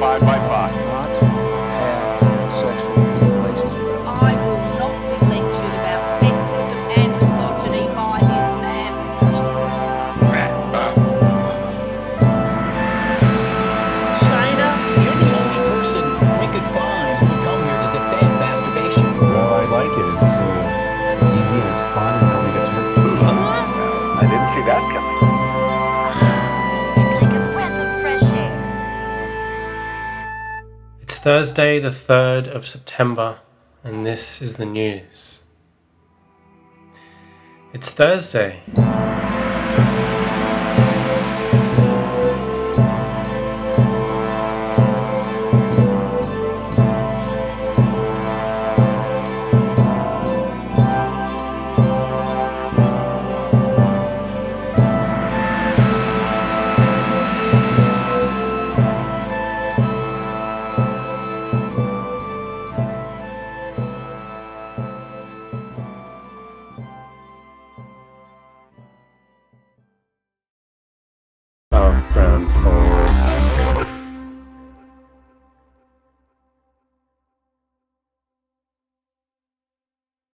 five by five. Thursday, the 3rd of September, and this is the news. It's Thursday. above home.